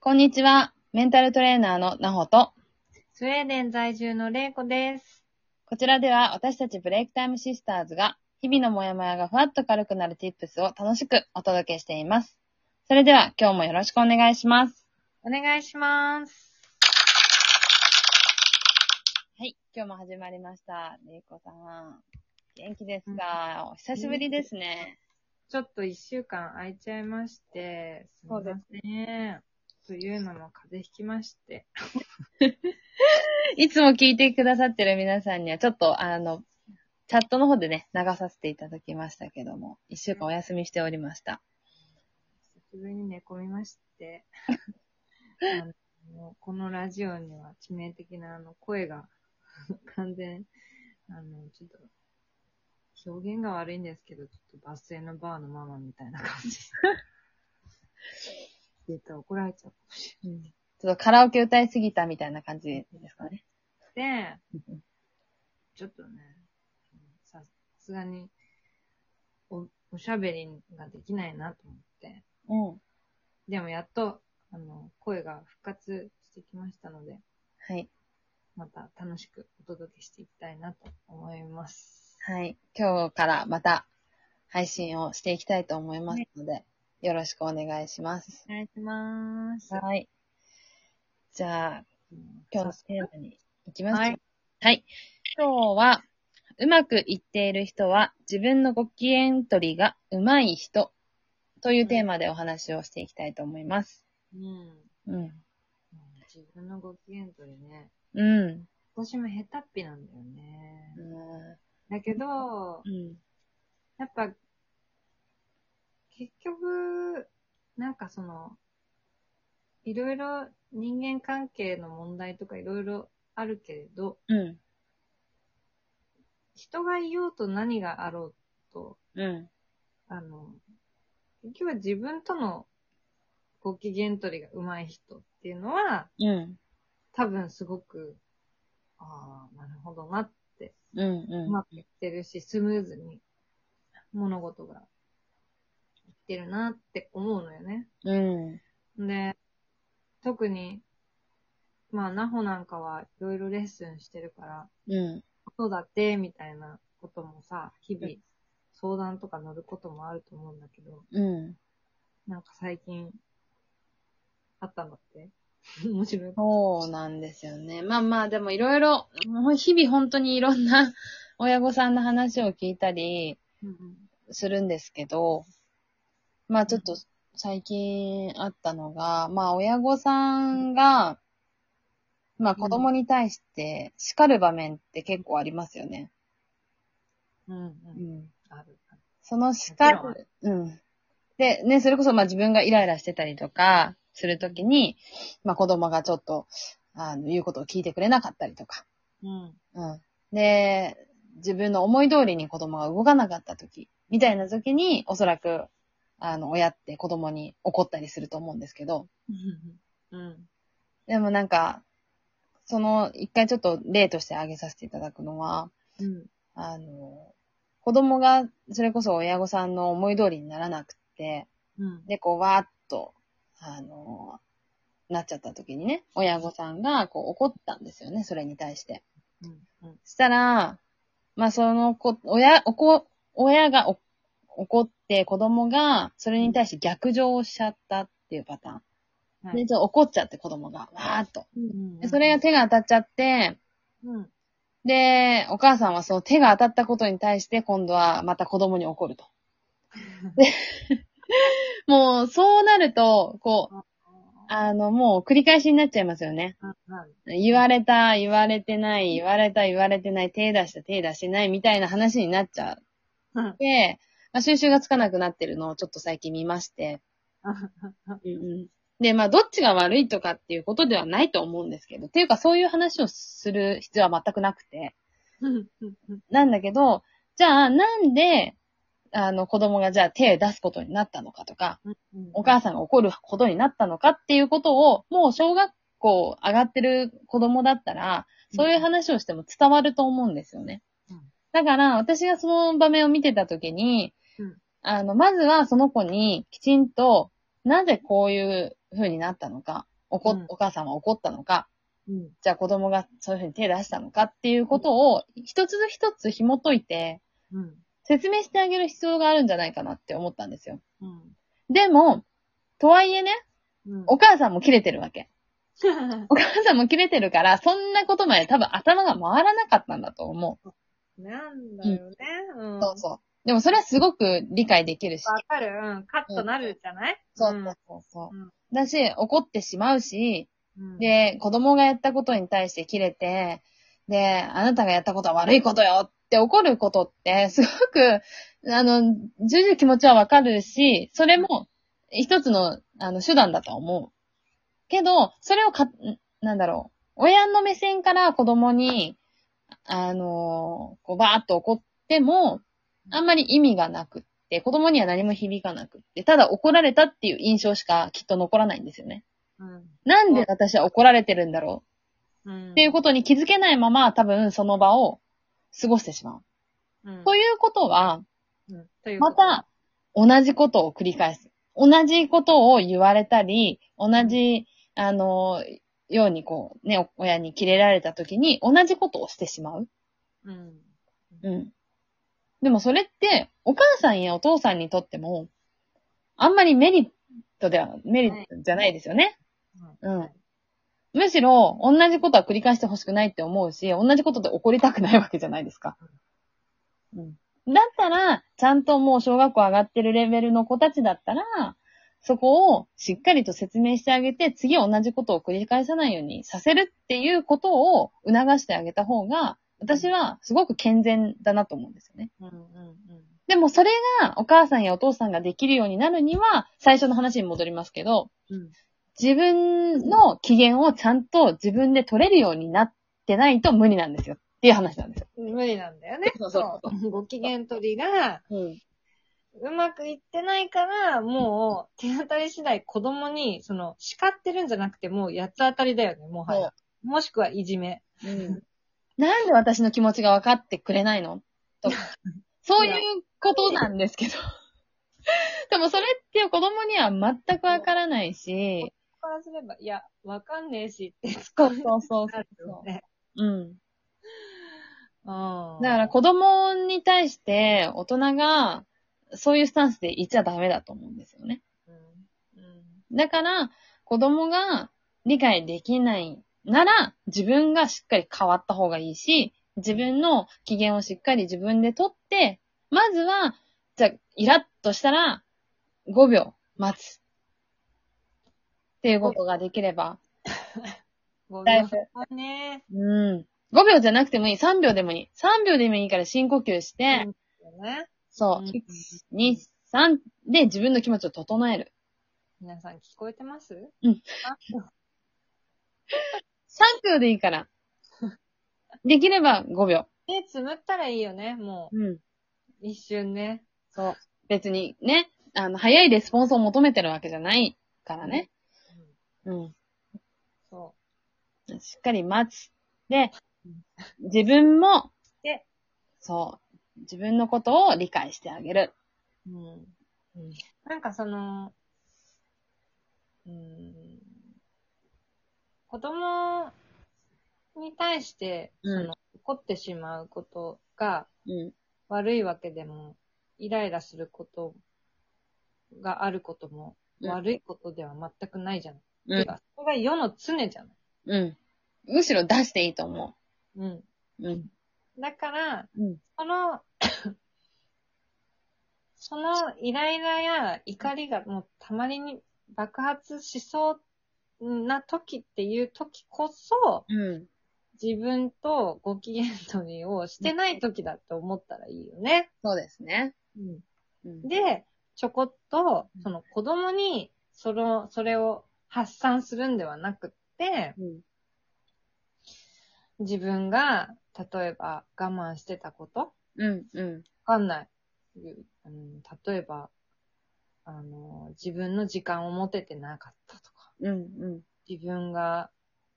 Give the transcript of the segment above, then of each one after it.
こんにちは。メンタルトレーナーのなほと、スウェーデン在住のれいこです。こちらでは私たちブレイクタイムシスターズが、日々のモヤモヤがふわっと軽くなる tips を楽しくお届けしています。それでは今日もよろしくお願いします。お願いします。はい、今日も始まりました。れいこさん。元気ですか、お久しぶりですね。ちょっと一週間空いちゃいまして、すみません。というのも風邪ひきまして。いつも聞いてくださってる皆さんには、ちょっと、あの、チャットの方でね、流させていただきましたけども、一週間お休みしておりました。久しぶりに寝込みまして。あのこのラジオには致命的なあの声が 完全、あの、ちょっと、表現が悪いんですけど、ちょっとバス停のバーのママみたいな感じ。言ったら怒られちゃうかもしれない。ちょっとカラオケ歌いすぎたみたいな感じですかね。で、ちょっとね、さすがにお、おしゃべりができないなと思って、うん。でもやっと、あの、声が復活してきましたので、はい。また楽しくお届けしていきたいなと思います。はい。今日からまた配信をしていきたいと思いますので、よろしくお願いします。お願いします。はい。じゃあ、今日のさテーマに行きます。はい。はい。今日は、うまくいっている人は自分のご機嫌取りがうまい人というテーマでお話をしていきたいと思います。うん。うん。うん自分のご機嫌取りね、うん。私も下手っぴなんだよね。だけど、うん。やっぱ、結局、なんかその、いろいろ人間関係の問題とかいろいろあるけれど、うん。人がいようと何があろうと、うん。あの、結局は自分とのご機嫌取りが上手い人っていうのは、うん。多分すごく、ああ、なるほどなって、うん。うまくいってるし、スムーズに物事がいってるなって思うのよね。うん。で、特に、まあ、ナホなんかはいろいろレッスンしてるから、うん。子育てみたいなこともさ、日々相談とか乗ることもあると思うんだけど、うん。なんか最近、あったんだって？面白い。そうなんですよね。まあまあ、でもいろいろ、もう日々本当にいろんな親御さんの話を聞いたりうんするんですけど、まあちょっと最近あったのが、まあ親御さんが、まあ子供に対して叱る場面って結構ありますよね。うん。うん。ううん。ん。ある。その叱る、うん。で、ね、それこそまあ自分がイライラしてたりとかするときに、まあ子供がちょっと、あの、言うことを聞いてくれなかったりとか、うん。うん。で、自分の思い通りに子供が動かなかった時、みたいな時に、おそらく、あの、親って子供に怒ったりすると思うんですけど、うん。でもなんか、その、一回ちょっと例として挙げさせていただくのは、うん。あの、子供が、それこそ親御さんの思い通りにならなくって、うん。で、こう、わーっと、あの、なっちゃった時にね、親御さんが、こう、怒ったんですよね、それに対して。うん。うん。したら、まあ、その子、親、おこ、親がお怒って子供がそれに対して逆上をしちゃったっていうパターン。で、はい。ちょっと怒っちゃって子供が、わーっと。うんで、それが手が当たっちゃって、うん。で、お母さんはその手が当たったことに対して今度はまた子供に怒ると。でもう、そうなると、こう、あの、もう繰り返しになっちゃいますよね。言われた、言われてない、言われた、言われてない、手出した、手出してないみたいな話になっちゃうんって、まあ、収集がつかなくなってるのをちょっと最近見まして。で、まあ、どっちが悪いとかっていうことではないと思うんですけど、っていうかそういう話をする必要は全くなくて。なんだけど、じゃあなんで、あの子供がじゃあ手を出すことになったのかとか、お母さんが怒ることになったのかっていうことを、もう小学校上がってる子供だったら、そういう話をしても伝わると思うんですよね。うんだから、私がその場面を見てたときに、うんあの、まずはその子にきちんと、なぜこういう風になったのか、おこ、うんお母さんは怒ったのか、うん。じゃあ子供がそういう風に手出したのかっていうことを一つ一つ紐解いてうん。説明してあげる必要があるんじゃないかなって思ったんですよ。うん。でも、とはいえね、うん。お母さんも切れてるわけ。お母さんも切れてるから、そんなことまで多分頭が回らなかったんだと思う。なんだよね。うん。そうそう。でもそれはすごく理解できるし。わかるうん。カットなるじゃない？そうそうそうそう、うんだし、怒ってしまうし、うん。で、子供がやったことに対して切れて、で、あなたがやったことは悪いことよって怒ることって、すごく、あの、重々気持ちはわかるし、それも一つの、あの、手段だと思う。けど、それをか、んなんだろう、親の目線から子供に、あの、こう、バーっと怒っても、あんまり意味がなくって、子供には何も響かなくって、ただ怒られたっていう印象しかきっと残らないんですよね。うん。なんで私は怒られてるんだろう？うん。っていうことに気づけないまま多分その場を過ごしてしまう。うん。ということは、うん。また同じことを繰り返す。同じことを言われたり、同じ、あの、ようにこう、ね、親にキレられた時に同じことをしてしまう。うん。うん。でもそれって、お母さんやお父さんにとっても、あんまりメリットでは、メリットじゃないですよね。うんむしろ、同じことは繰り返してほしくないって思うし、同じことで怒りたくないわけじゃないですか。うん。だったら、ちゃんともう小学校上がってるレベルの子たちだったら、そこをしっかりと説明してあげて、次同じことを繰り返さないようにさせるっていうことを促してあげた方が、私はすごく健全だなと思うんですよね。うん。うん。でもそれがお母さんやお父さんができるようになるには、最初の話に戻りますけど、うん。自分の機嫌をちゃんと自分で取れるようになってないと無理なんですよ。っていう話なんですよ。うん。無理なんだよね。そうそうそう。ご機嫌取りが、うん。うまくいってないから、もう、手当たり次第子供に、その、叱ってるんじゃなくて、もう八つ当たりだよね、もはや。もしくはいじめ。うん。なんで私の気持ちが分かってくれないの？とか。そういうことなんですけど。でもそれって子供には全く分からないし、からすれば、いや、わかんねえしってそうそうそう。うん。うん。だから子供に対して大人がそういうスタンスでいちゃダメだと思うんですよね。だから子供が理解できないなら自分がしっかり変わった方がいいし、自分の機嫌をしっかり自分で取って、まずは、じゃあ、イラッとしたら5秒待つ。っていうことができれば。ごだいぶめんね。うん。5秒じゃなくてもいい。3秒でもいい。3秒でもいいから深呼吸して、うんね。そうう、ん1、2、3で自分の気持ちを整える。皆さん聞こえてます？3 秒でいいから。できれば5秒。目つむったらいいよね、もうん。う。一瞬ね。そう。別にね、あの、早いレスポンスを求めてるわけじゃないからね。うん。そしっかり待つ。で、自分も、でそう。自分のことを理解してあげる。う。うん。うん。なんかその、うん、子供に対して、そうんの、怒ってしまうことがうん。悪いわけでも、イライラすることがあることも、うん悪いことでは全くないじゃん。うんて。か、それが世の常じゃない。うん。むしろ出していいと思うん。う。うん。だから、うん。その、そのイライラや怒りがもうたまりに爆発しそうな時っていう時こそ、うん。自分とご機嫌取りをしてない時だって思ったらいいよね。そうですね。うん、うん。で、ちょこっと、その子供に、その、それを発散するんではなくって、うん。自分が、例えば我慢してたこと？うん。うん。わかんない。うん、例えば、あの、自分の時間を持ててなかったとか、うん。うん。自分が、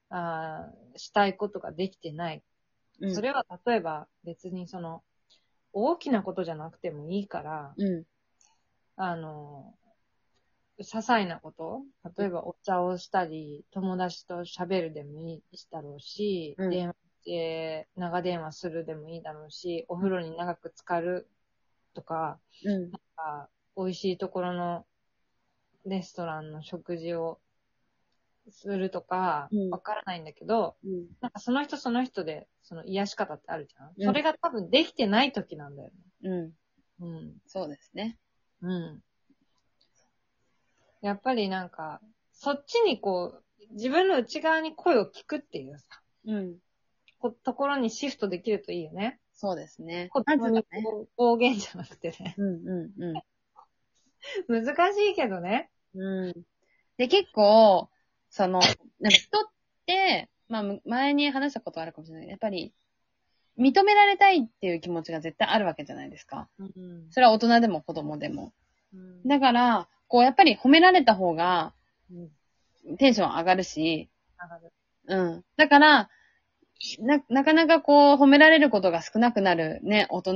あーしたいことができてない。うん。それは例えば別にその、大きなことじゃなくてもいいから、うん。あの、些細なこと例えばお茶をしたり、友達と喋るでもいいだろうし、うん電話で長電話するでもいいだろうし、お風呂に長く浸かるとか、うん。あ美味しいところのレストランの食事をするとかうん、わからないんだけど、うん。なんかその人その人で、その癒し方ってあるじゃん、うんそれが多分できてない時なんだよね。うん。うん。そうですね。うん。やっぱりなんか、そっちにこう、自分の内側に声を聞くっていうさ、うん。こところにシフトできるといいよね。そうですね。言葉にまずはね。こう暴言じゃなくてね。うんうんうん。難しいけどね。うん。で、結構、その、なんか人って、まあ、む前に話したことあるかもしれない。やっぱり、認められたいっていう気持ちが絶対あるわけじゃないですか。うん。それは大人でも子供でも。うんだから、こう、やっぱり褒められた方がうん。テンション上がるし、上がるうん。だから、な、なかなかこう、褒められることが少なくなるね、大人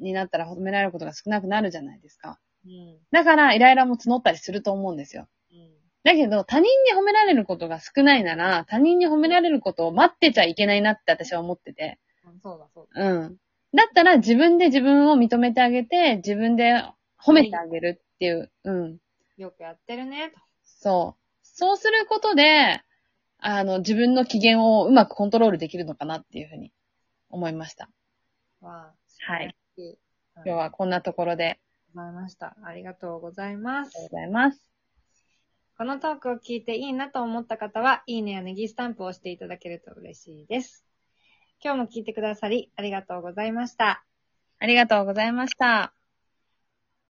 になったら褒められることが少なくなるじゃないですか。うん。だから、イライラも募ったりすると思うんですよ。うん。だけど、他人に褒められることが少ないなら、他人に褒められることを待ってちゃいけないなって私は思ってて。そうだそうだ。うん。だったら自分で自分を認めてあげて、自分で褒めてあげるっていう。うん。よくやってるね、と。そう。そうすることで、あの、自分の機嫌をうまくコントロールできるのかなっていうふうに思いました。は、はい。今今日はこんなところで、ございました。ありがとうございますありがとう。ございます。このトークを聞いていいなと思った方は、いいねやネギスタンプを押していただけると嬉しいです。今日も聞いてくださり、ありがとうございました。ありがとうございました。